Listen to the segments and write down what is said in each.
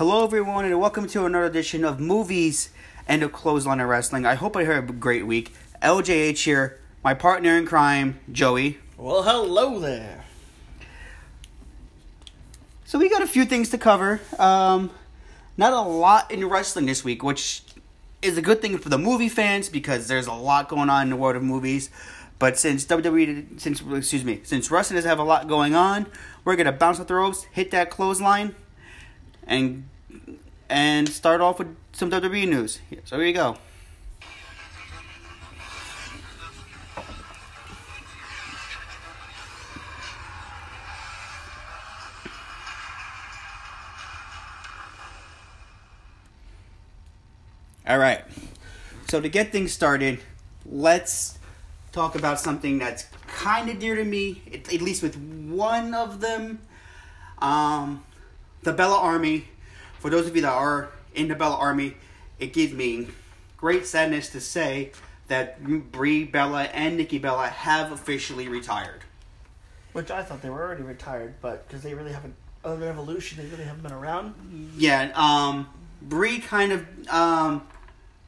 Hello, everyone, and welcome to another edition of Movies and a Clothesline of Wrestling. I hope I had a great week. LJH here, my partner in crime, Joey. Well, hello there. So we got a few things to cover. Um, not a lot in wrestling this week, which is a good thing for the movie fans because there's a lot going on in the world of movies. But since WWE, since excuse me, since wrestling doesn't have a lot going on, we're gonna bounce off the ropes, hit that clothesline, and and start off with some WWE news. So here you go. All right. So to get things started, let's talk about something that's kind of dear to me, at, least with one of them. Um, the Bella Army. For those of you that are in the Bella Army, it gives me great sadness to say that Brie Bella and Nikki Bella have officially retired. Which I thought they were already retired, but because they really haven't, other than Evolution, they really haven't been around. Yeah, um, Brie kind of, um,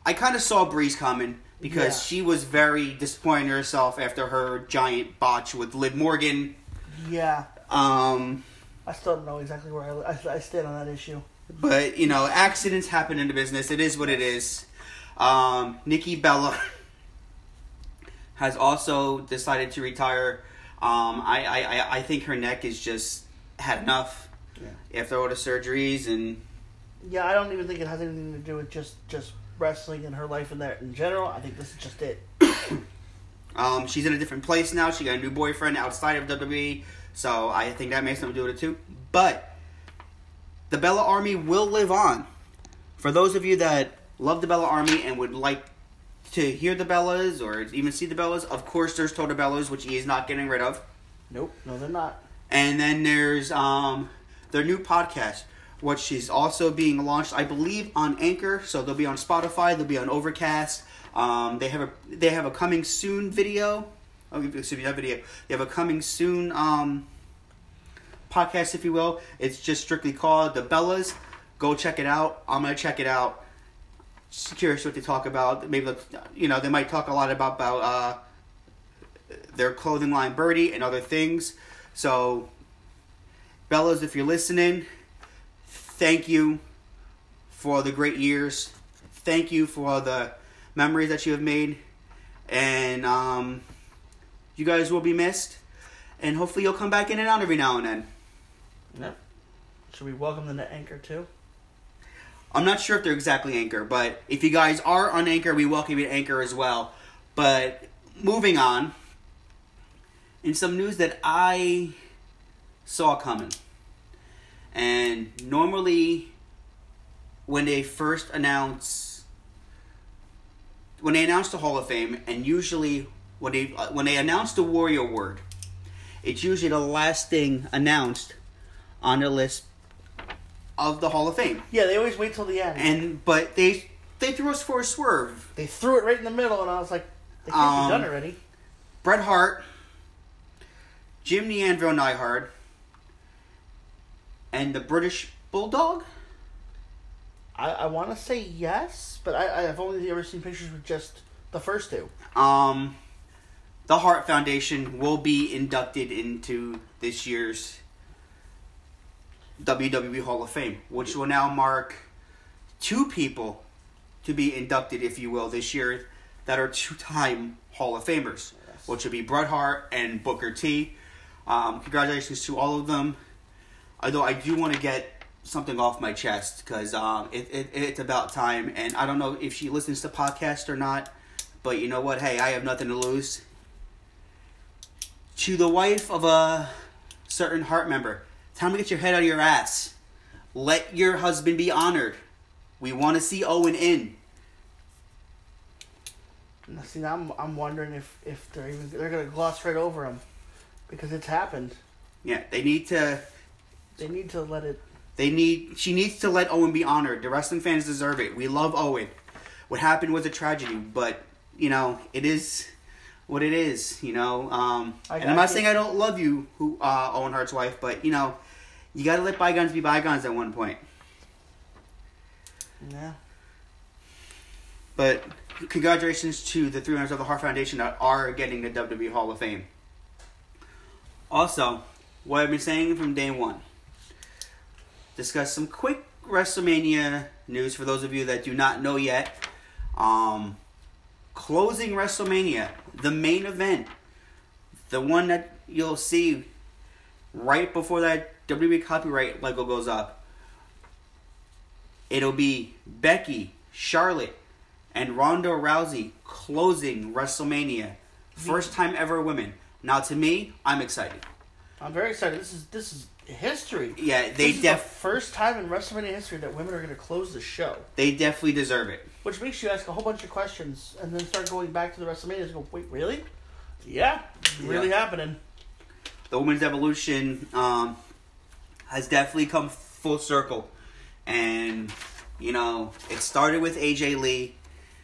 I kind of saw Brie's coming because Yeah. she was very disappointed in herself after her giant botch with Liv Morgan. Yeah, Um, I still don't know exactly where I, I, I stand on that issue. but you know, accidents happen in the business. It is what it is. Um, Nikki Bella has also decided to retire. Um, I, I, I- I think her neck is just had enough Yeah. after all the surgeries and Yeah, I don't even think it has anything to do with just just wrestling and her life in there in general. I think this is just it. Um, she's in a different place now. She got a new boyfriend outside of WWE, so I think that makes them do it too. But the Bella Army will live on. For those of you that love the Bella Army and would like to hear the Bellas or even see the Bellas, of course there's Tota Bellas, which he is not getting rid of. Nope, no, they're not. And then there's um, their new podcast, which is also being launched, I believe, on Anchor. So they'll be on Spotify, they'll be on Overcast. Um, they have a they have a coming soon video. Oh, excuse me, that video. They have a coming soon um, podcast, if you will. It's just strictly called The Bellas. Go check it out. I'm gonna check it out. Just curious what they talk about. Maybe you know they might talk a lot about about uh, their clothing line Birdie and other things. So, Bellas, if you're listening, thank you for the great years. Thank you for the memories that you have made. And um, you guys will be missed. And hopefully you'll come back in and out every now and then. Yeah. Should we welcome them to Anchor too? I'm not sure if they're exactly Anchor, but if you guys are on Anchor, we welcome you to Anchor as well. But moving on, in some news that I saw coming, and normally when they first announce, when they announce the Hall of Fame, and usually when they uh, when they announce the Warrior Award, it's usually the last thing announced on the list of the Hall of Fame Yeah, they always wait till the end. and but they they threw us for a swerve. they threw it right in the middle, and I was like, they can't Um, be done already. Bret Hart, Jim Neandro Neidhart, and the British Bulldog. I, I want to say yes, but I, I've only ever seen pictures with just the first two. Um, the Hart Foundation will be inducted into this year's WWE Hall of Fame, which will now mark two people to be inducted, if you will, this year that are two-time Hall of Famers, Yes. which will be Bret Hart and Booker T. Um, congratulations to all of them. Although I do want to get something off my chest because um, it, it, it's about time, and I don't know if she listens to podcasts or not. But you know what? Hey, I have nothing to lose. To the wife of a certain Hart member, time to get your head out of your ass. Let your husband be honored. We want to see Owen in. See, now I'm I'm wondering if if they're even they're gonna gloss right over him because it's happened. Yeah, they need to. They need to let it. They need. She needs to let Owen be honored. The wrestling fans deserve it. We love Owen. What happened was a tragedy, but you know it is what it is. You know, um, and I'm not think- saying I don't love you, who uh, Owen Hart's wife, but you know, you got to let bygones be bygones at one point. Yeah. But congratulations to the three members of the Hart Foundation that are getting the WWE Hall of Fame. Also, what I've been saying from day one. Discuss some quick WrestleMania news for those of you that do not know yet. Um, closing WrestleMania, the main event, the one that you'll see right before that WWE copyright logo goes up. It'll be Becky, Charlotte, and Ronda Rousey closing WrestleMania. First time ever women. Now to me, I'm excited. I'm very excited. This is this is history. Yeah, they this is def the first time in WrestleMania history that women are going to close the show, they definitely deserve it. Which makes you ask a whole bunch of questions and then start going back to the WrestleMania and go, wait, really? Yeah, really Yeah. happening. The women's evolution um, has definitely come full circle, and you know it started with AJ Lee,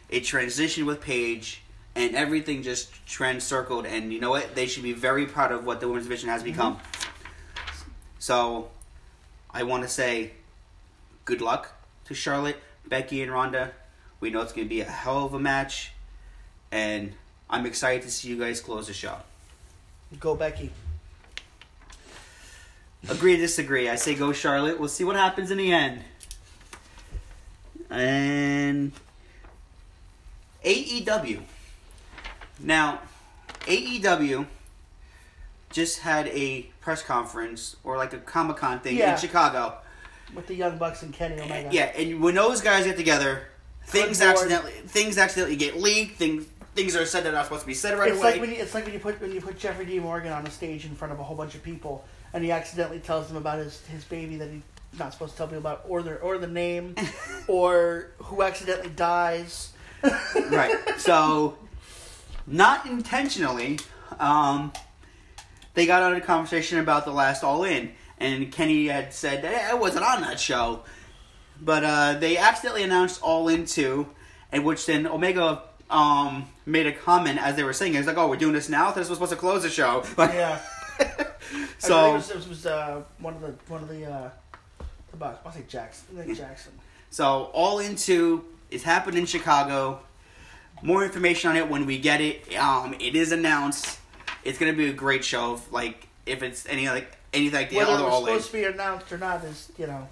it transitioned with Paige, and everything just trend circled. And you know what? They should be very proud of what the women's division has become. So, I want to say, good luck to Charlotte, Becky, and Ronda. We know it's going to be a hell of a match, and I'm excited to see you guys close the show. Go Becky. Agree to disagree. I say go Charlotte. We'll see what happens in the end. And AEW. Now, AEW just had a press conference or like a Comic Con thing Yeah. in Chicago. With the Young Bucks and Kenny Omega. Yeah, and when those guys get together, things accidentally things accidentally get leaked. Things things are said that are not supposed to be said right It's away. like when you, it's like when you put when you put Jeffrey D. Morgan on a stage in front of a whole bunch of people, and he accidentally tells them about his, his baby that he's not supposed to tell people about, or their or the name, or who accidentally dies. right. So, not intentionally, um, they got on a conversation about the last All In, and Kenny had said that I wasn't on that show, but uh, they accidentally announced All In two, and which then Omega um, made a comment as they were saying. It was like, "Oh, we're doing this now. This was supposed to close the show." Like, Yeah. so it was, it was uh, one of the one of the uh, the Bucks. I'll say Jackson. I think Jackson. So All In two is happening in Chicago. More information on it when we get it. Um, it is announced. It's gonna be a great show. Like if it's any like anything like the Whether other all in. supposed to be announced or not is you know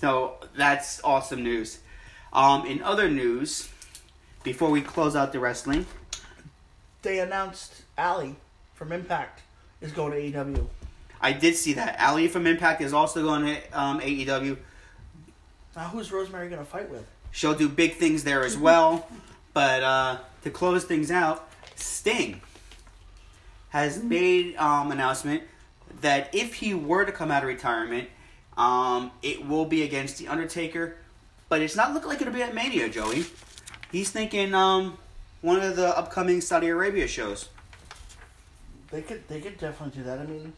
So that's awesome news. Um, in other news, before we close out the wrestling, they announced Allie from Impact is going to AEW. I did see that Allie from Impact is also going to um, AEW. Now who's Rosemary going to fight with? She'll do big things there as well. But uh, to close things out, Sting has made um, announcement that if he were to come out of retirement, um, it will be against the Undertaker. But it's not looking like it'll be at Mania, Joey. He's thinking um, one of the upcoming Saudi Arabia shows. They could they could definitely do that. I mean,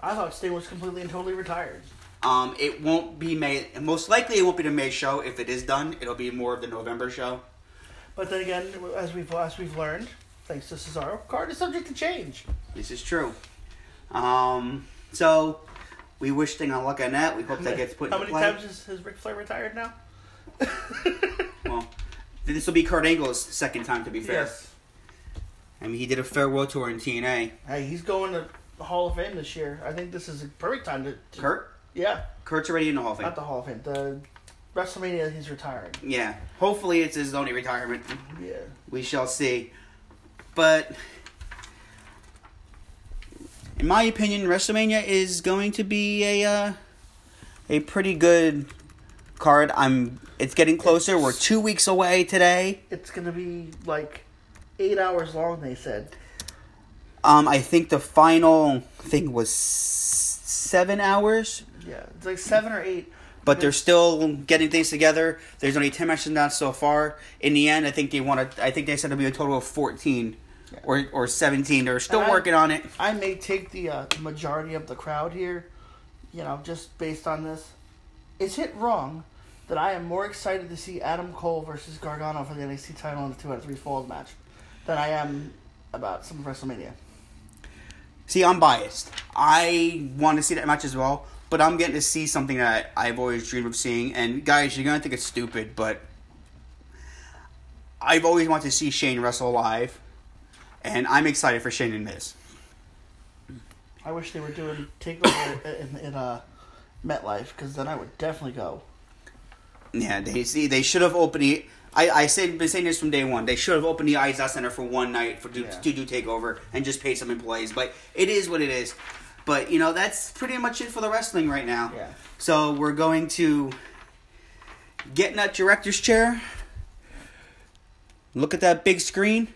I thought Sting was completely and totally retired. Um, it won't be May. Most likely, it won't be the May show. If it is done, it'll be more of the November show. But then again, as we've as we've learned, thanks to Cesaro, card is subject to change. This is true. Um, so we wish Sting on luck on that. We hope that gets put in. How many play. times has, has Ric Flair retired now? Well, this will be Kurt Angle's second time. To be fair, Yes. I mean he did a farewell tour in TNA. Hey, he's going to the Hall of Fame this year. I think this is a perfect time to. to Kurt, Yeah, Kurt's already in the Hall of Fame. not the Hall of Fame. The WrestleMania, he's retiring. Yeah, hopefully it's his only retirement. Yeah. We shall see. But in my opinion, WrestleMania is going to be a uh, a pretty good card. I'm. It's getting closer. We're two weeks away today. It's gonna be like eight hours long. They said. Um, I think the final thing was seven hours, Yeah, it's like seven or eight. but they're still getting things together. There's only ten matches done so far. In the end, I think they want to. I think they said it'll be a total of fourteen or or seventeen. They're still And I- working on it. I may take the uh, majority of the crowd here, you know, just based on this. Is it wrong that I am more excited to see Adam Cole versus Gargano for the NXT title in the two out of three falls match than I am about some of WrestleMania? See, I'm biased. I want to see that match as well, but I'm getting to see something that I've always dreamed of seeing. And guys, you're gonna think it's stupid, but I've always wanted to see Shane wrestle live, and I'm excited for Shane and Miz. I wish they were doing takeover in, in uh, MetLife because then I would definitely go. Yeah, they see they should have opened the. I I said been saying this from day one. They should have opened the Izod Center for one night for do, Yeah. to do takeover and just pay some employees. But it is what it is. But you know that's pretty much it for the wrestling right now. Yeah. So we're going to get in that director's chair. Look at that big screen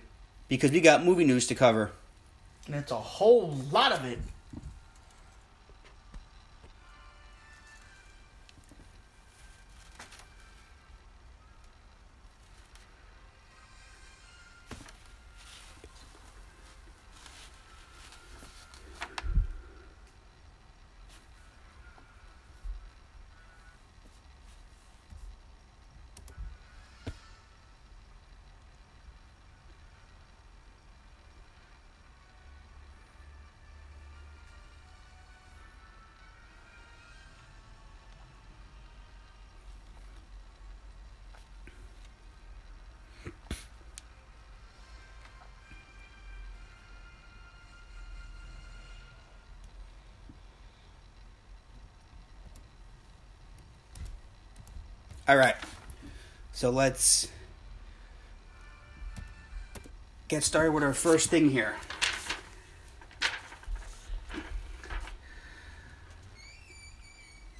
because we got movie news to cover. And it's a whole lot of it. All right. So let's get started with our first thing here.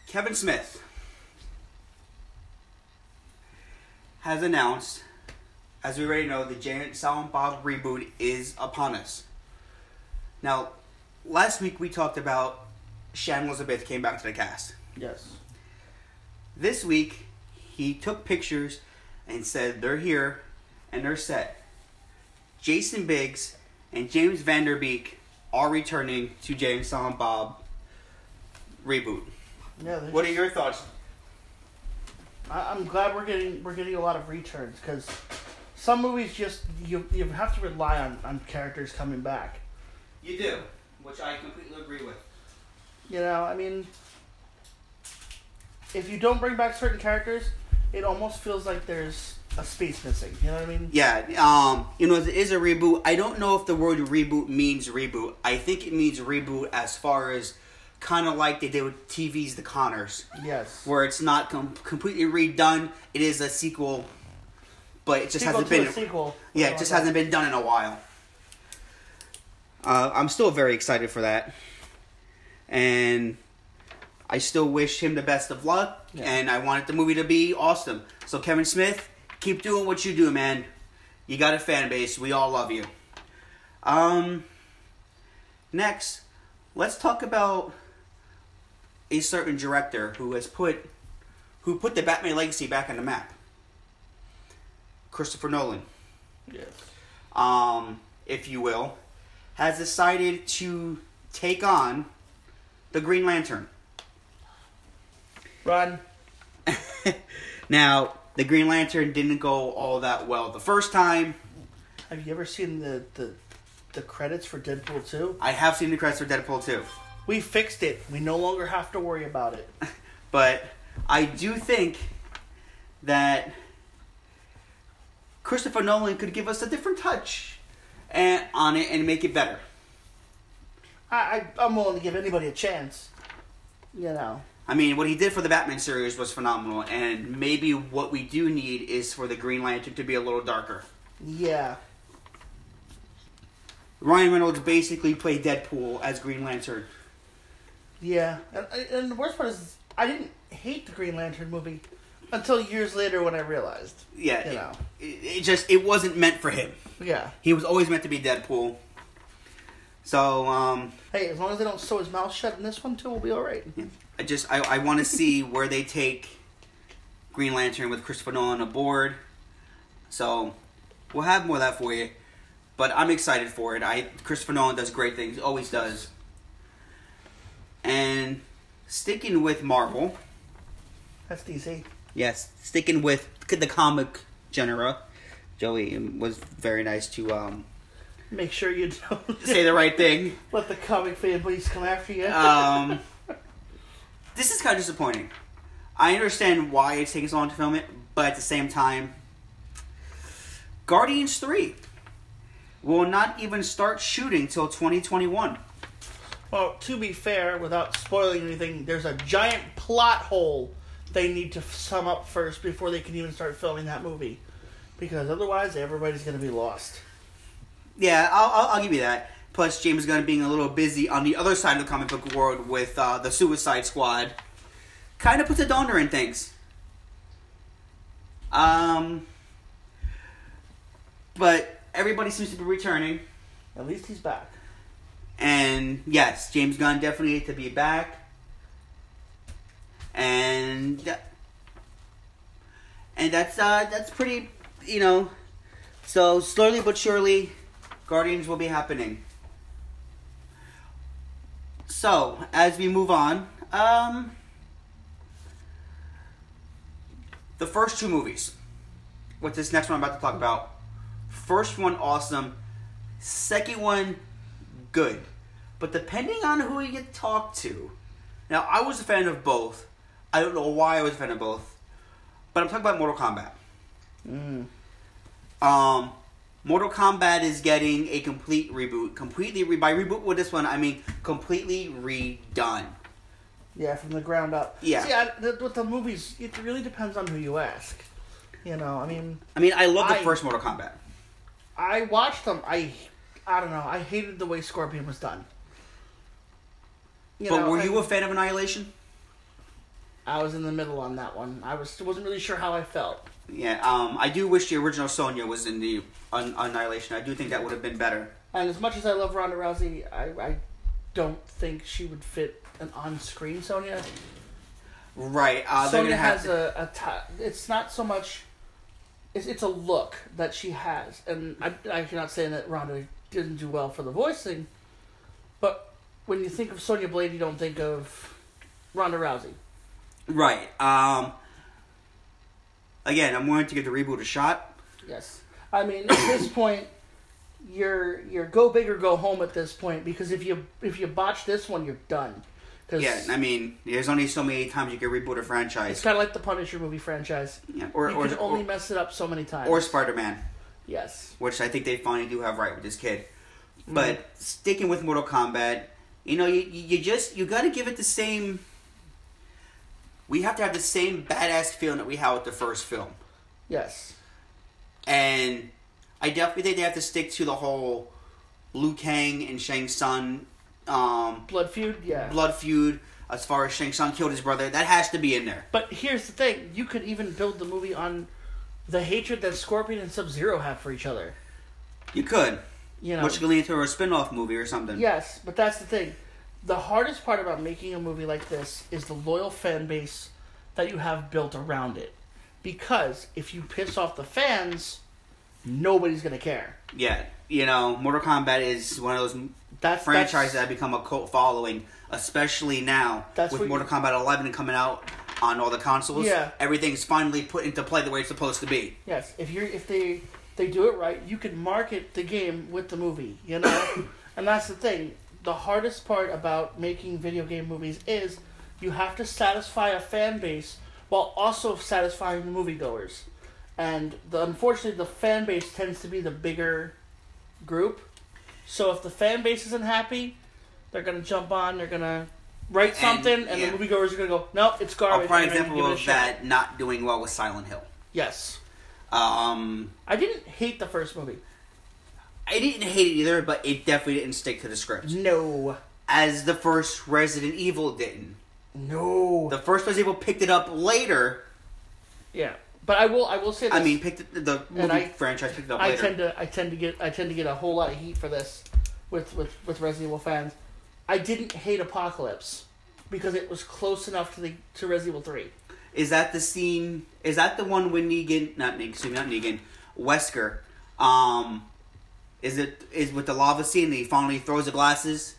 Kevin Smith has announced, as we already know, the Jay and Silent Bob reboot is upon us. Now, last week we talked about Shannon Elizabeth came back to the cast. Yes. This week, he took pictures and said they're here and they're set. Jason Biggs and James Van Der Beek are returning to Jay and Silent Bob reboot. Yeah. What are your thoughts? I, I'm glad we're getting we're getting a lot of returns because some movies just you you have to rely on on characters coming back. You do, which I completely agree with. You know, I mean, if you don't bring back certain characters, it almost feels like there's a space missing. You know what I mean? Yeah, um, you know, it is a reboot. I don't know if the word reboot means reboot. I think it means reboot as far as kind of like they did with TV's The Conners. Yes. where it's not com- completely redone. It is a sequel, but it just Sequel hasn't been. a sequel. Yeah, it just hasn't been done in a while. Uh, I'm still very excited for that, and I still wish him the best of luck. Yeah. And I wanted the movie to be awesome. So Kevin Smith, keep doing what you do, man. You got a fan base. We all love you. Um. Next, let's talk about a certain director who has put who put the Batman legacy back on the map. Christopher Nolan, Yes. um, if you will, has decided to take on the Green Lantern. Run. now, the Green Lantern didn't go all that well the first time. Have you ever seen the the the credits for Deadpool two? I have seen the credits for Deadpool 2. We fixed it. We no longer have to worry about it. But I do think that Christopher Nolan could give us a different touch and, on it and make it better. I, I I'm willing to give anybody a chance. You know. I mean, what he did for the Batman series was phenomenal, and maybe what we do need is for the Green Lantern to be a little darker. Yeah. Ryan Reynolds basically played Deadpool as Green Lantern. Yeah. And, and the worst part is I didn't hate the Green Lantern movie until years later when I realized. Yeah, You know. it, it, just it wasn't meant for him. Yeah. He was always meant to be Deadpool. So, um, Hey, as long as they don't sew his mouth shut in this one too, we'll be all right. I just I, I want to see where they take Green Lantern with Christopher Nolan aboard. So we'll have more of that for you. But I'm excited for it. I Christopher Nolan does great things, always does. And sticking with Marvel, That's DC. yes, sticking with the comic genre. Joey was very nice to um, Make sure you don't say the right thing. let the comic fanboys come after you. Um, this is kind of disappointing. I understand why it's taking so long to film it, but at the same time, Guardians 3 will not even start shooting till 2021. Well, to be fair, without spoiling anything, there's a giant plot hole they need to sum up first before they can even start filming that movie. Because otherwise, everybody's going to be lost. Yeah, I'll, I'll, I'll give you that. Plus, James Gunn being a little busy on the other side of the comic book world with uh, the Suicide Squad kind of puts a downer in things. Um, but everybody seems to be returning. At least he's back. And yes, James Gunn definitely needs to be back. And and that's uh that's pretty you know so slowly but surely Guardians will be happening. So, as we move on, um the first two movies. What this next one I'm about to talk about. First one awesome. Second one good. But depending on who you get talked to. Now, I was a fan of both. I don't know why I was a fan of both. But I'm talking about Mortal Kombat. Mm. Um, Mortal Kombat is getting a complete reboot. Completely re- by reboot with this one, I mean completely redone. Yeah, from the ground up. Yeah. See, I, the, with the movies, it really depends on who you ask. You know, I mean, I mean, I love the I- first Mortal Kombat. I watched them. I, I don't know. I hated the way Scorpion was done. You but know, were I- you a fan of Annihilation? I was in the middle on that one. I was wasn't really sure how I felt. Yeah. Um, I do wish the original Sonya was in the Un- Annihilation. I do think that would have been better. And as much as I love Ronda Rousey, I, I don't think she would fit an on-screen Sonya. Right. Uh, Sonya has to- a, a It's not so much. It's, it's a look that she has, and I, I'm not saying that Ronda didn't do well for the voicing, but when you think of Sonya Blade, you don't think of Ronda Rousey. Right. Um. Again, I'm willing to give the reboot a shot. Yes, I mean at this point, you're you're go big or go home at this point because if you if you botch this one, you're done. 'Cause Yeah, I mean, there's only so many times you can reboot a franchise. it's kind of like the Punisher movie franchise. Yeah, or you or can only or, mess it up so many times. or Spider-Man, yes, which I think they finally do have right with this kid. Mm-hmm. But sticking with Mortal Kombat, you know, you you just you got to give it the same. We have to have the same badass feeling that we had with the first film, yes, and I definitely think they have to stick to the whole Liu Kang and Shang Tsung um, blood feud. Yeah, blood feud. As far as Shang Tsung killed his brother, that has to be in there. But here's the thing: you could even build the movie on the hatred that Scorpion and Sub Zero have for each other. You could, You know, which could lead into a spin-off movie or something. yes, but that's the thing. The hardest part about making a movie like this is the loyal fan base that you have built around it. Because if you piss off the fans, nobody's gonna care. Yeah, you know, Mortal Kombat is one of those That's franchises that that's, have become a cult following, especially now That's with Mortal you- Kombat 11 coming out on all the consoles. Yeah. everything's finally put into play the way it's supposed to be. yes. If you're if they they do it right, you can market the game with the movie. You know, and that's the thing. The hardest part about making video game movies is you have to satisfy a fan base while also satisfying the moviegoers. And the, unfortunately, the fan base tends to be the bigger group. So if the fan base isn't happy, they're gonna jump on. They're gonna write something, and, yeah. the moviegoers are gonna go, "Nope, it's garbage." A garbage." prime I'm not even example giving it a of that not doing well was Silent Hill. Yes, Um, I didn't hate the first movie. I didn't hate it either, but it definitely didn't stick to the script. No, As the first Resident Evil didn't. no. The first Resident Evil picked it up later. yeah, but I will. I will say this. I mean, picked it, the movie I- franchise picked it up I tend to I tend to get I tend to get a whole lot of heat for this with with with Resident Evil fans. I didn't hate Apocalypse because it was close enough to the to Resident Evil Three. Is that the scene? Is that the one when Negan? Not Negan. Excuse me, not Negan. Wesker. Um, is it is with the lava scene? And he finally throws the glasses.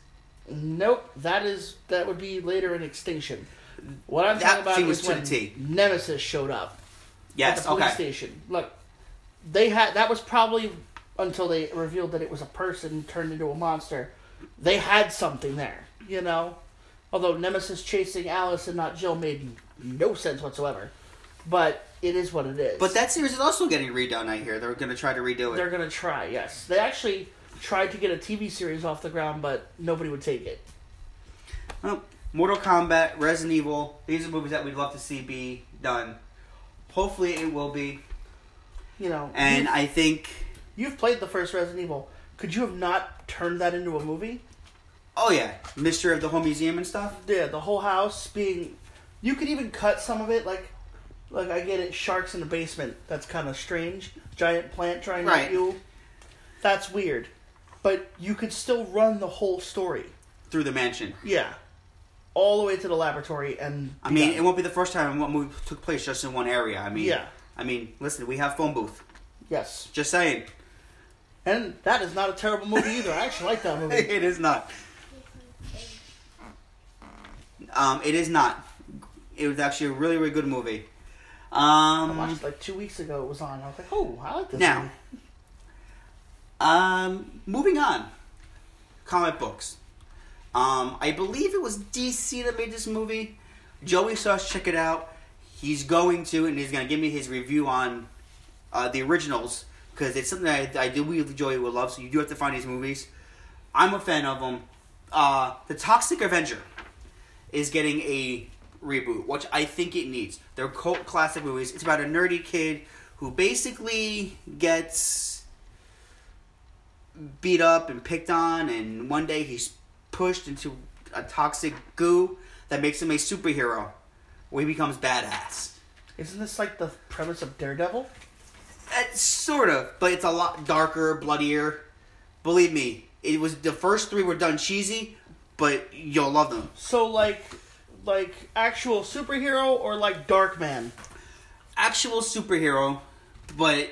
Nope, that is that would be later in Extinction. What I'm That talking about was is when T. Nemesis showed up at Yes. the police Okay. station. Look, they had that was probably until they revealed that it was a person turned into a monster. They had something there, you know. Although Nemesis chasing Alice and not Jill made no sense whatsoever. But it is what it is. But that series is also getting redone. I hear they're going to try to redo it. They're gonna try, yes. They actually tried to get a TV series off the ground, but nobody would take it. Well, Mortal Kombat, Resident Evil. These are movies that we'd love to see be done. Hopefully, it will be. You know, And I think, you've played the first Resident Evil. Could you have not turned that into a movie? oh yeah, Mystery of the Home Museum and stuff. Yeah, the whole house being. You could even cut some of it, like, like I get it, sharks in the basement. That's kind of strange. Giant plant trying Right. to you. That's weird, but you could still run the whole story. through the mansion. Yeah, all the way to the laboratory and. I mean, done. it won't be the first time one movie took place just in one area. I mean, Yeah. I mean, listen, we have phone booth. yes, Just saying, and that is not a terrible movie either. I actually like that movie. it is not. Um, it is not. It was actually a really, really good movie. I Um, watched like two weeks ago. It was on. I was like, oh, I like this. Now, movie. um, moving on. Comic books. Um, I believe it was DC that made this movie. Joey says check it out. He's going to, and he's going to give me his review on uh, the originals because it's something that I, I do believe Joey would love. So you do have to find these movies. I'm a fan of them. Uh, the Toxic Avenger is getting a reboot, which I think it needs. They're cult classic movies. It's about a nerdy kid who basically gets beat up and picked on, and one day he's pushed into a toxic goo that makes him a superhero, where he becomes badass. isn't this like the premise of Daredevil? It's sort of, but it's a lot darker, bloodier. Believe me, it was the first three were done cheesy, but you'll love them. So like, like actual superhero or like Darkman? Actual superhero, but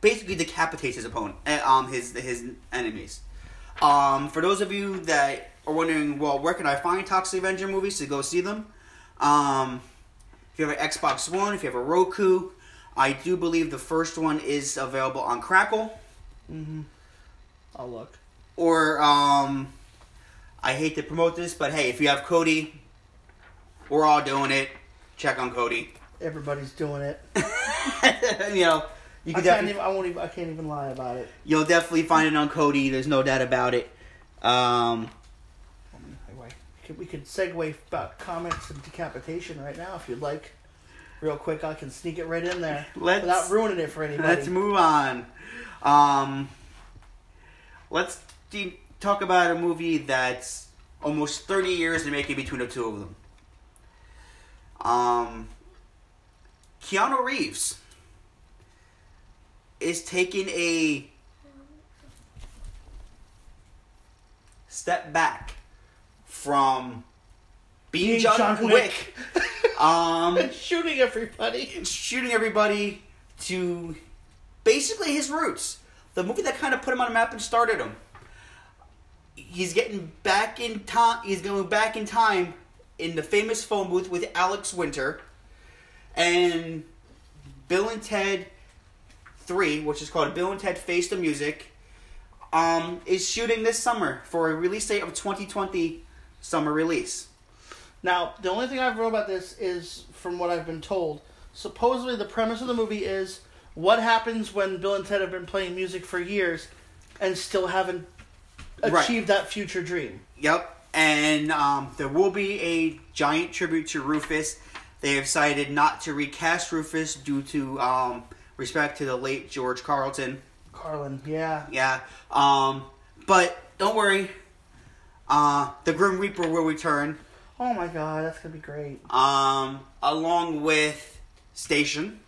basically decapitates his opponent, eh, um, his his enemies. Um, for those of you that are wondering, well, where can I find Toxic Avenger movies to go see them? Um, if you have an Xbox One, if you have a Roku, I do believe the first one is available on Crackle. Mhm. I'll look. or um I hate to promote this, but hey, if you have Kodi, we're all doing it. Check on Kodi. Everybody's doing it. you know, you I can can't definitely even. I won't even. I can't even lie about it. you'll definitely find it on Kodi. There's no doubt about it. Um, Anyway, we could- we could segue about comics and decapitation right now if you'd like. Real quick, I can sneak it right in there Let's- without ruining it for anybody. let's move on. Um, let's de- talk about a movie that's almost 30 years in making between the two of them. Um, Keanu Reeves is taking a step back from being, Being John, John Wick. um, Shooting everybody. shooting everybody to basically his roots. The movie that kind of put him on the map and started him. He's getting back in time. He's going back in time in the famous phone booth with Alex Winter and Bill and Ted Three, which is called Bill and Ted Face the Music. Um, is shooting this summer for a release date of 2020 summer release. Now, the only thing I've read about this is from what I've been told. Supposedly, the premise of the movie is what happens when Bill and Ted have been playing music for years and still haven't Right. achieved that future dream. Yep, and um, there will be a giant tribute to Rufus. They have decided not to recast Rufus due to um, respect to the late George Carlton. Carlin, yeah. Yeah, um, but don't worry, uh, the Grim Reaper will return, Oh my god, that's gonna be great. um, along with Station.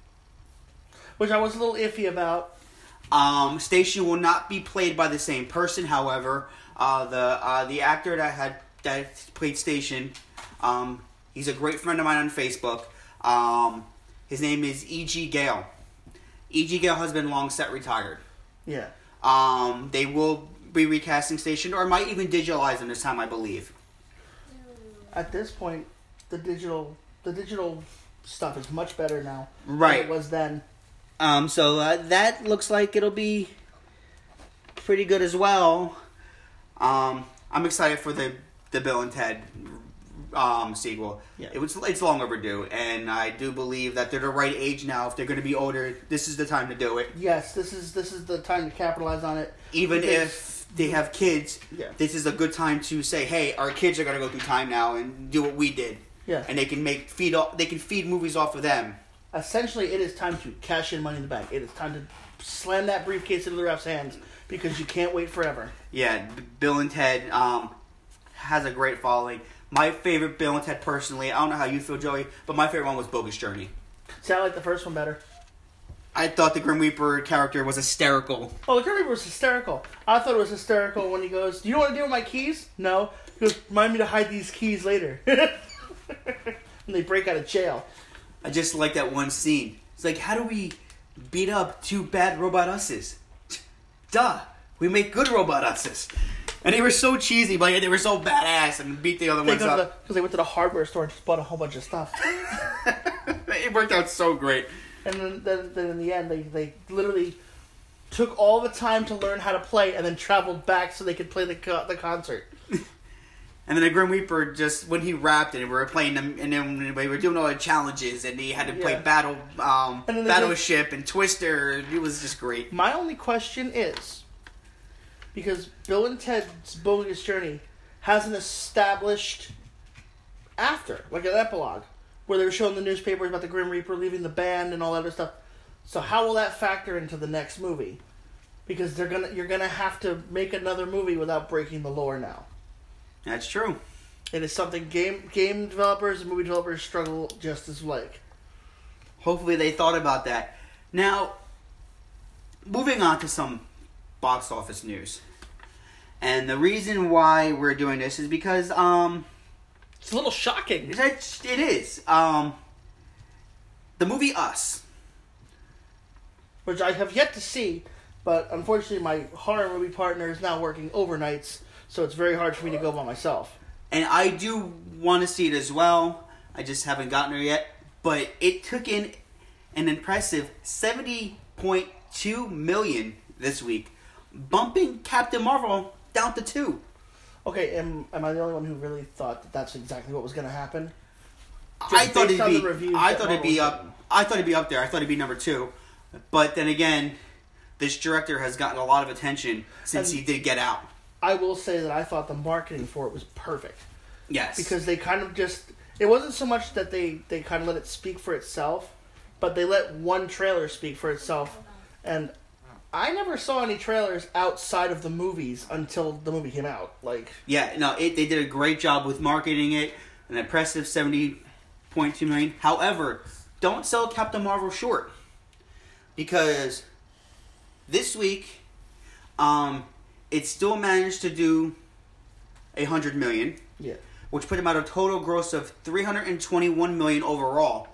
Which I was a little iffy about. Um, Station will not be played by the same person. However, uh, the uh, the actor that had that played Station, um, he's a great friend of mine on Facebook. Um, his name is E.G. Gale. E.G. Gale has been long set retired. Yeah. Um, they will be recasting Station, or might even digitalize him this time, I believe. At this point, the digital the digital stuff is much better now Right. than it was then. Um, so uh, that looks like it'll be pretty good as well. Um, I'm excited for the the Bill and Ted um, sequel. Yeah. It was it's long overdue, and I do believe that they're the right age now. If they're going to be older, this is the time to do it. Yes, this is this is the time to capitalize on it. Even if they have kids, Yeah. this is a good time to say, "Hey, our kids are going to go through time now and do what we did." Yeah. and they can make feed off. They can feed movies off of them. Essentially, it is time to cash in money in the bank. It is time to slam that briefcase into the ref's hands because you can't wait forever. Yeah, Bill and Ted um, has a great following. My favorite Bill and Ted personally, I don't know how you feel, Joey, but my favorite one was Bogus Journey. See, I like the first one better. I thought the Grim Reaper character was hysterical. Oh, the Grim Reaper was hysterical. I thought it was hysterical when he goes, "Do you know what to do with my keys?" No. He goes, "Remind me to hide these keys later." and they break out of jail. I just like that one scene. It's like, how do we beat up two bad robot usses? Duh, we make good robot usses. And they were so cheesy, but yet they were so badass and beat the other They ones the up. because they went to the hardware store and just bought a whole bunch of stuff. it worked out so great. and then, then, then in the end, they they literally took all the time to learn how to play and then traveled back so they could play the co- the concert. And then the Grim Reaper just when he rapped and we were playing them, and then we were doing all the challenges, and he had to play Yeah. battle, um, And battleship and Twister. It was just great. My only question is because Bill and Ted's Bogus Journey has an established after, like an epilogue, where they were showing the newspapers about the Grim Reaper leaving the band and all that other stuff. So how will that factor into the next movie? Because they're gonna you're gonna have to make another movie without breaking the lore now. That's true. It is something game game developers and movie developers struggle just as like. Hopefully they thought about that. Now, moving on to some box office news. And the reason why we're doing this is because um It's a little shocking. it's, it is. Um the movie Us. which I have yet to see, but unfortunately my horror movie partner is now working overnights, so it's very hard for me to go by myself. And I do want to see it as well. I just haven't gotten there yet. But it took in an impressive 70.2 million this week, bumping Captain Marvel down to 2. Okay, am, am I the only one who really thought that that's exactly what was going to happen? I thought it'd be I thought it'd be up. I thought it'd be up there. I thought it'd be number 2. But then again, this director has gotten a lot of attention since And- he did Get Out. I will say that I thought the marketing for it was perfect Yes. because they kind of just it wasn't so much that they they kind of let it speak for itself, but they let one trailer speak for itself, and I never saw any trailers outside of the movies until the movie came out. Like Yeah, no, it, they did a great job with marketing it. An impressive seventy point two million. However, don't sell Captain Marvel short because this week, um, it still managed to do a hundred million, yeah. which put them at a total gross of three hundred and twenty one million overall.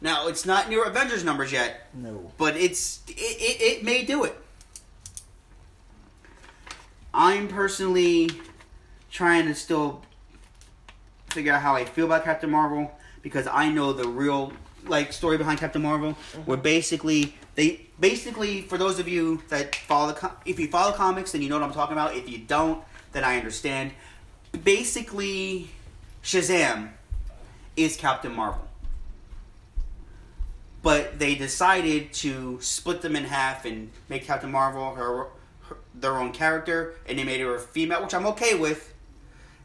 Now it's not near Avengers numbers yet, No. but it's it, it, it may do it. I'm personally trying to still figure out how I feel about Captain Marvel because I know the real like story behind Captain Marvel. Mm-hmm. Where basically they basically for those of you that follow the com- if you follow comics then you know what I'm talking about. If you don't, then I understand. Basically, Shazam is Captain Marvel but they decided to split them in half and make Captain Marvel her, her their own character, and they made her a female, which I'm okay with.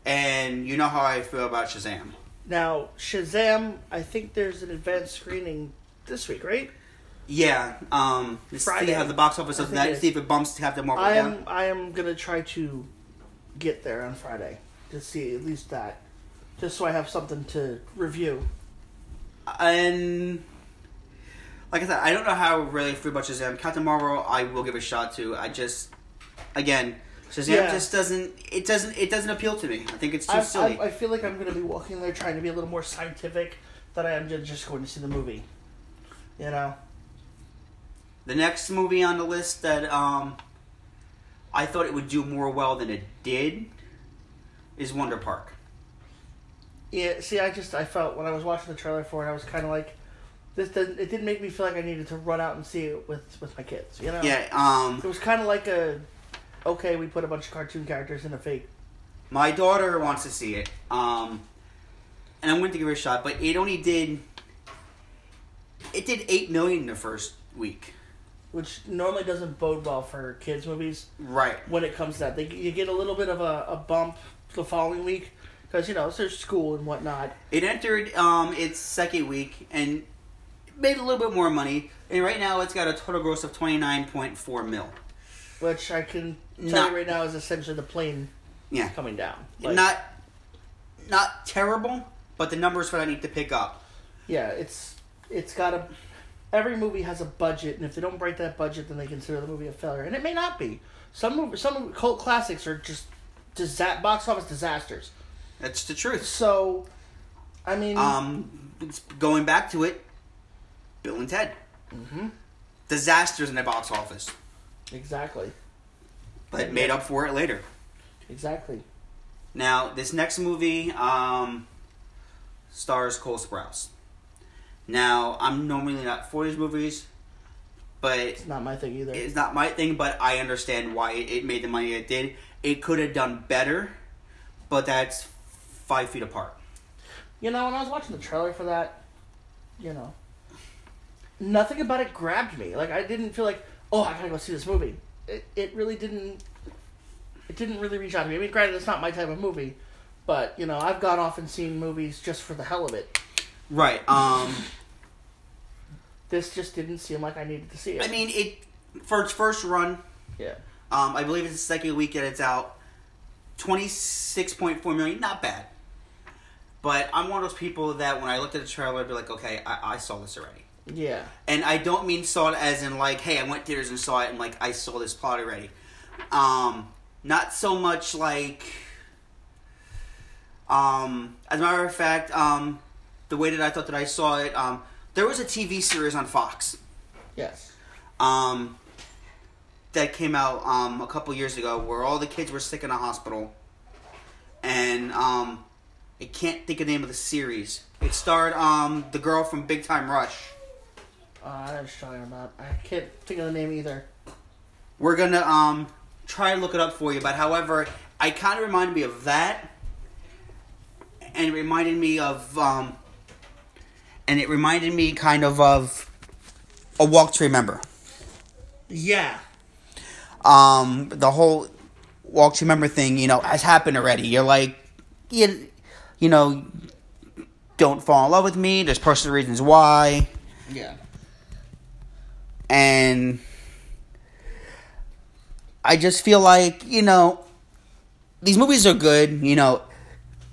And you know how I feel about Shazam. Now, Shazam, I think there's an advanced screening this week, right? Yeah, um, let's see how the box office I of that. is. See if it bumps Captain Marvel I down. am I am gonna try to get there on Friday to see at least that, just so I have something to review. And like I said, I don't know how I really feel about Shazam. Captain Marvel, I will give a shot to. I just, again, Shazam Yeah. just doesn't. It doesn't. It doesn't appeal to me. I think it's too I, silly. I, I feel like I'm gonna be walking there trying to be a little more scientific than I am just going to see the movie. You know, The next movie on the list that um, I thought it would do more well than it did is Wonder Park. yeah. See, I just I felt when I was watching the trailer for it, I was kind of like, this. Didn't, it didn't make me feel like I needed to run out and see it with with my kids. You know. Yeah, um, It was kind of like a, okay, we put a bunch of cartoon characters in a fake. my daughter wants to see it. Um, and I'm going to give it a shot, but it only did. It did eight million the first week. Which normally doesn't bode well for kids movies Right. when it comes to that. They, you get a little bit of a, a bump the following week because you know there's school and whatnot. It entered um its second week and made a little bit more money. And right now, it's got a total gross of twenty nine point four mil. Which I can tell Not- you right now is essentially the plane Yeah. coming down. Like, not not terrible, but the numbers for that need to pick up. yeah, it's it's got a. Every movie has a budget, and if they don't break that budget, then they consider the movie a failure. And it may not be. Some some cult classics are just disa- box office disasters. That's the truth. So, I mean, Um, going back to it, Bill and Ted, mhm, disasters in the box office, exactly, but made up for it later. exactly. Now, this next movie um, stars Cole Sprouse. Now, I'm normally not for these movies, but It's not my thing either. it's not my thing. But I understand why it, it made the money it did. It could have done better, but that's five feet apart. You know, when I was watching the trailer for that, you know, nothing about it grabbed me. Like I didn't feel like, oh, I gotta go see this movie. It it really didn't. It didn't really reach out to me. I mean, granted, it's not my type of movie, but you know, I've gone off and seen movies just for the hell of it. Right. Um. This just didn't seem like I needed to see it. I mean, it for its first run. yeah, Um, I believe it's the second week that it's out. Twenty six point four million, not bad. But I'm one of those people that when I looked at the trailer, I'd be like, okay, I, I saw this already. yeah, And I don't mean saw it as in like, hey, I went theaters and saw it and like I saw this plot already. Um, not so much like. Um, as a matter of fact, um, the way that I thought that I saw it, um, there was a TV series on Fox yes, um, that came out um, a couple years ago where all the kids were sick in a hospital. And um, I can't think of the name of the series. It starred um, the girl from Big Time Rush. uh, I you're talking about. I can't think of the name either. We're gonna um, try and look it up for you, but however, I kind of reminded me of that, and it reminded me of um, and it reminded me kind of of a Walk to Remember. Yeah, um, the whole walk to remember thing, you know, has happened already. You're like, you, you know, don't fall in love with me. There's personal reasons why, yeah, and I just feel like you know, these movies are good. You know,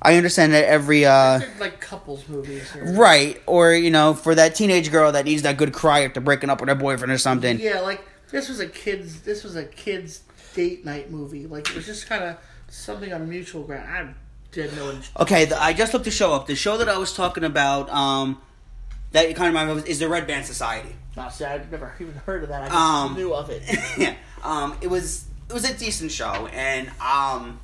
I understand that every uh, like couples movies. Or, right or you know, for that teenage girl that needs that good cry after breaking up with her boyfriend or something. Yeah, like this was a kids. This was a kids date night movie. Like it was just kind of something on mutual ground. I did no. Okay, the, I just looked the show up. The show that I was talking about, um, that kind of reminded me of is the Red Band Society. No, see, I've never even heard of that. I just Um, knew of it. yeah, um, it was it was a decent show, and um,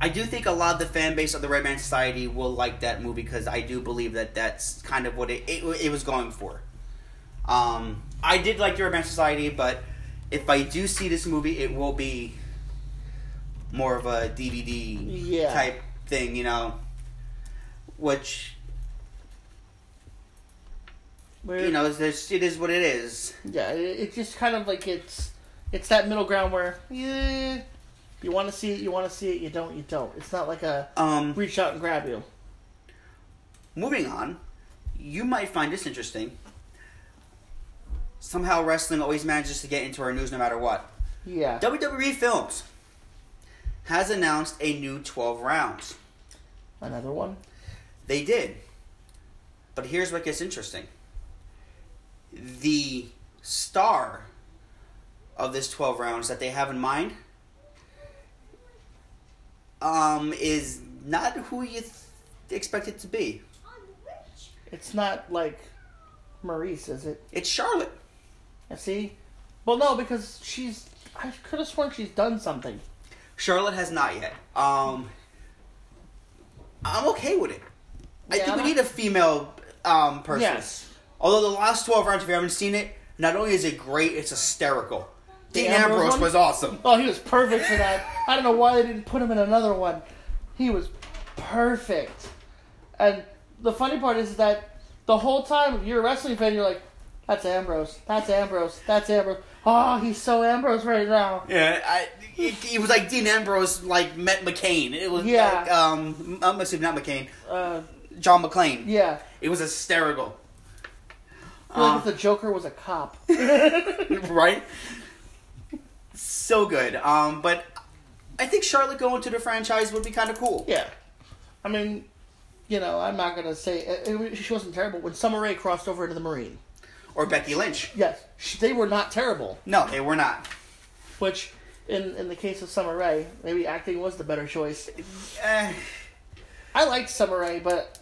I do think a lot of the fan base of the Red Band Society will like that movie because I do believe that that's kind of what it it, it was going for. Um, I did like the Red Band Society, but if I do see this movie, it will be more of a DVD Yeah. type thing, you know, which Where, you know is this, it is what it is. yeah, it, it's just kind of like it's it's that middle ground where yeah, you want to see it, you want to see it, you don't, you don't. It's not like a Um, reach out and grab you. Moving on, you might find this interesting. Somehow wrestling always manages to get into our news no matter what. Yeah, WWE Films has announced a new 12 rounds. another one. They did. But here's what gets interesting. The star of this 12 rounds that they have in mind um, is not who you th- expect it to be. It's not like Maurice, is it? It's Charlotte. I see. Well, no, because she's. I could have sworn she's done something. Charlotte has not yet. Um, I'm okay with it. I think we need a female um, person. Yes. Although the last 12 rounds, if you haven't seen it, not only is it great, it's hysterical. Dean Ambrose Ambrose was awesome. Oh, he was perfect for that. I don't know why they didn't put him in another one. He was perfect. And the funny part is that the whole time, you're a wrestling fan, you're like, "That's Ambrose. That's Ambrose. That's Ambrose. Oh, he's so Ambrose right now." Yeah, I, it, it was like Dean Ambrose like met McCain. It was Yeah. like, um, I'm assuming not McCain, Uh, John McClane. yeah. It was hysterical. Like Uh, if the Joker was a cop. right? So good. Um, but I think Charlotte going to the franchise would be kind of cool. yeah. I mean, you know, I'm not gonna say it, it, she wasn't terrible when Summer Rae crossed over into the Marine. Or Becky Lynch. Yes, she, they were not terrible. No, they were not. Which, in in the case of Summer Rae, maybe acting was the better choice. Eh, I liked Summer Rae, but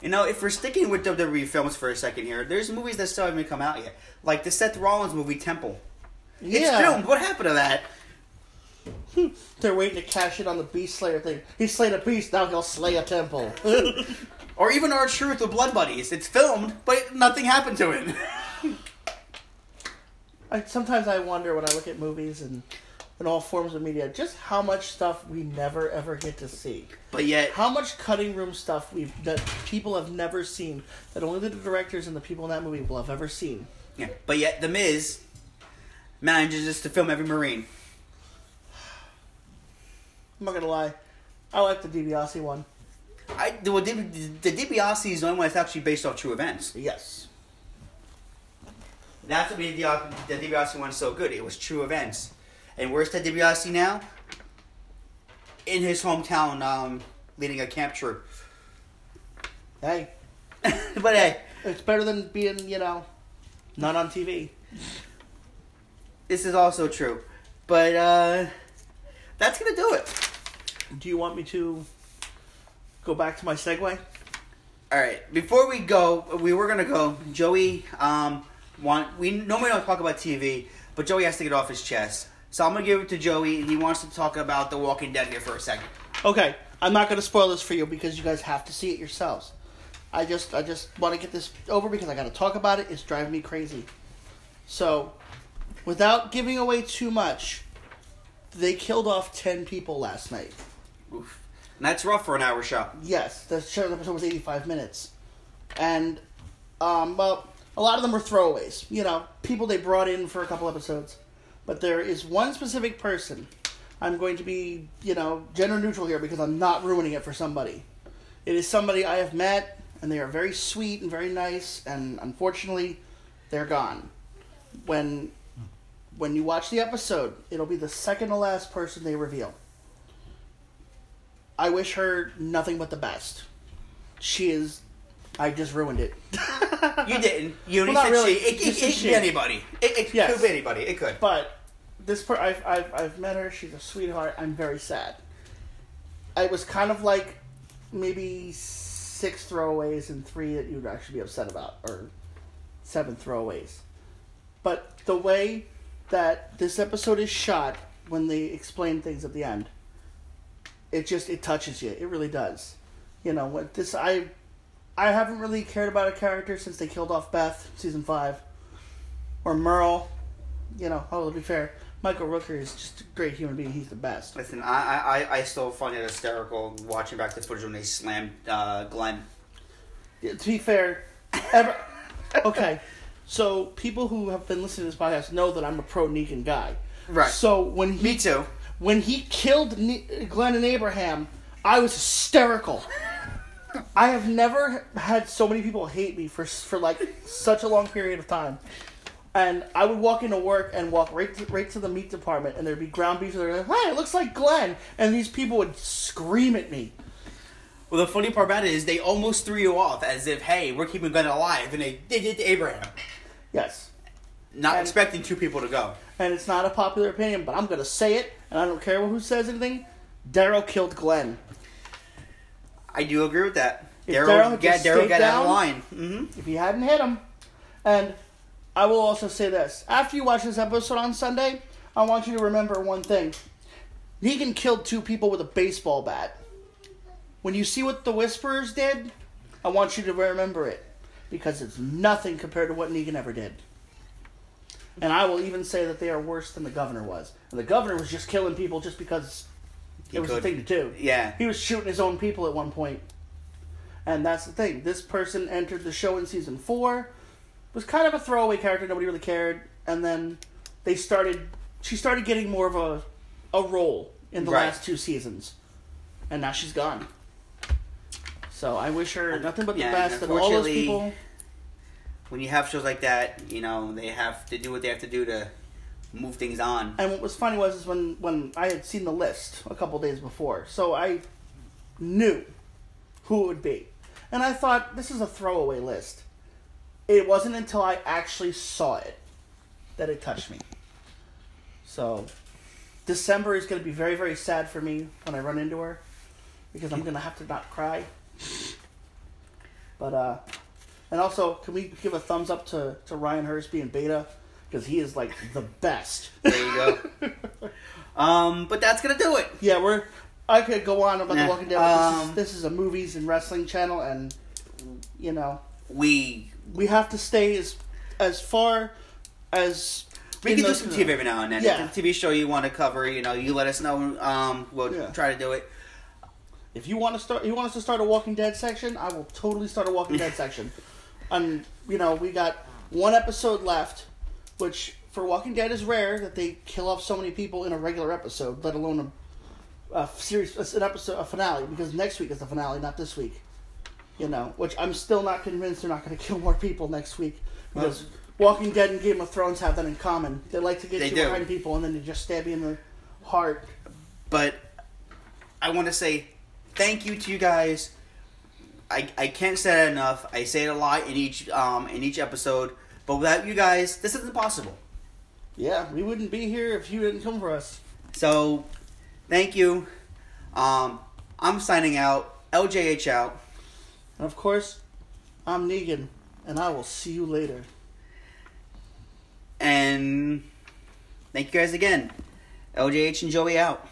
you know, if we're sticking with WWE films for a second here, there's movies that still haven't come out yet. Like the Seth Rollins movie Temple. It's yeah, filmed. What happened to that? they're waiting to cash in on the Beast Slayer thing. He slayed a beast, now he'll slay a temple. Or even R-Truth with Blood Buddies. It's filmed, but nothing happened to it. I, sometimes I wonder when I look at movies and in all forms of media, just how much stuff we never ever get to see. but yet, How much cutting room stuff we've that people have never seen that only the directors and the people in that movie will have ever seen. yeah, but yet, The Miz manages just to film every Marine. I'm not gonna lie, I like the DiBiase one. I the, well, the, the DiBiase is the only one that's actually based off true events. Yes. That's what made the, the DiBiase one so good. It was true events. And where's Ted DiBiase now? In his hometown, um, leading a camp troop. Hey, but hey, it's better than being you know, not on TV. This is also true. But uh, that's gonna do it. Do you want me to go back to my segue? All right. Before we go, we were gonna go. Joey, um, want we normally don't talk about TV, but Joey has to get off his chest. So I'm gonna give it to Joey, and he wants to talk about The Walking Dead here for a second. Okay, I'm not going to spoil this for you because you guys have to see it yourselves. I just I just want to get this over because I got to talk about it. It's driving me crazy. So, without giving away too much, they killed off 10 people last night. Oof. And that's rough for an hour show. Yes, the show episode was 85 minutes. And um well, a lot of them were throwaways. You know, people they brought in for a couple episodes. But there is one specific person. I'm going to be, you know, gender neutral here because I'm not ruining it for somebody. It is somebody I have met and they are very sweet and very nice and unfortunately they're gone. When when you watch the episode, it'll be the second to last person they reveal. I wish her nothing but the best. She is. I just ruined it. You didn't. You Well, not said really. she. It, it, Just it, could be anybody. It, it Yes. could be anybody. It could. But this part, I've, I've I've met her. She's a sweetheart. I'm very sad. It was kind of like maybe six throwaways and three that you'd actually be upset about, or seven throwaways. But the way that this episode is shot, when they explain things at the end, it just it touches you. It really does. You know what this I. I haven't really cared about a character since they killed off Beth season five, or Merle. You know, oh, to be fair, Michael Rooker is just a great human being. He's the best. Listen, I, I, I still find it hysterical watching back the footage when they slammed uh, Glenn. Yeah, to be fair, ever okay. So people who have been listening to this podcast know that I'm a pro Negan guy. Right. So when he Me too. when he killed ne- Glenn and Abraham, I was hysterical. I have never had so many people hate me for for like such a long period of time. And I would walk into work and walk right to, right to the meat department, and there'd be ground beef. And they're like, "Hey, it looks like Glenn," and these people would scream at me. Well, the funny part about it is they almost threw you off as if, hey, we're keeping Glenn alive, and they, they did to Abraham. Yes, Not And- expecting two people to go. and it's not a popular opinion, but I'm gonna say it, and I don't care who says anything. Daryl killed Glenn. I do agree with that. Daryl got Daryl got out of line. hmm if he hadn't hit him. And I will also say this: after you watch this episode on Sunday, I want you to remember one thing. Negan killed two people with a baseball bat. When you see what the Whisperers did, I want you to remember it because it's nothing compared to what Negan ever did. And I will even say that they are worse than the governor was. And the governor was just killing people just because it was the could. thing to do. Yeah. He was shooting his own people at one point. And that's the thing. This person entered the show in season four, was kind of a throwaway character, nobody really cared, and then they started she started getting more of a a role in the Right. last two seasons. And now she's gone. So I wish her nothing but the Yeah, best and all those people When you have shows like that, you know they have to do what they have to do to move things on. And what was funny was is when when I had seen the list a couple days before, so I knew who it would be, and I thought this is a throwaway list. It wasn't until I actually saw it that it touched me. So December is going to be very very sad for me when I run into her because I'm mm. going to have to not cry. But uh, and also, can we give a thumbs up to to Ryan Hurst being beta because he is like the best. There you go. um, but that's gonna do it. Yeah, we're. I could go on about Nah, The Walking Dead. But this, um, is, this is a movies and wrestling channel, and you know We we have to stay as as far as we can do those- some TV every now and then. Yeah. If it's a TV show you want to cover, you know, you let us know. Um, we'll Yeah. try to do it. If you want to start, you want us to start a Walking Dead section. I will totally start a Walking Dead section. And you know, we got one episode left, which for Walking Dead is rare that they kill off so many people in a regular episode, let alone a, a series, an episode, a finale. Because next week is the finale, not this week. You know, which I'm still not convinced they're not going to kill more people next week because Walking Dead and Game of Thrones have that in common. They like to get you do. behind people and then they just stab you in the heart. But I want to say thank you to you guys. I, I can't say that enough. I say it a lot in each um in each episode. But without you guys, this isn't possible. Yeah, we wouldn't be here if you didn't come for us. So, thank you. Um, I'm signing out. LJH out. And of course, I'm Negan, and I will see you later. And thank you guys again. LJH and Joey out.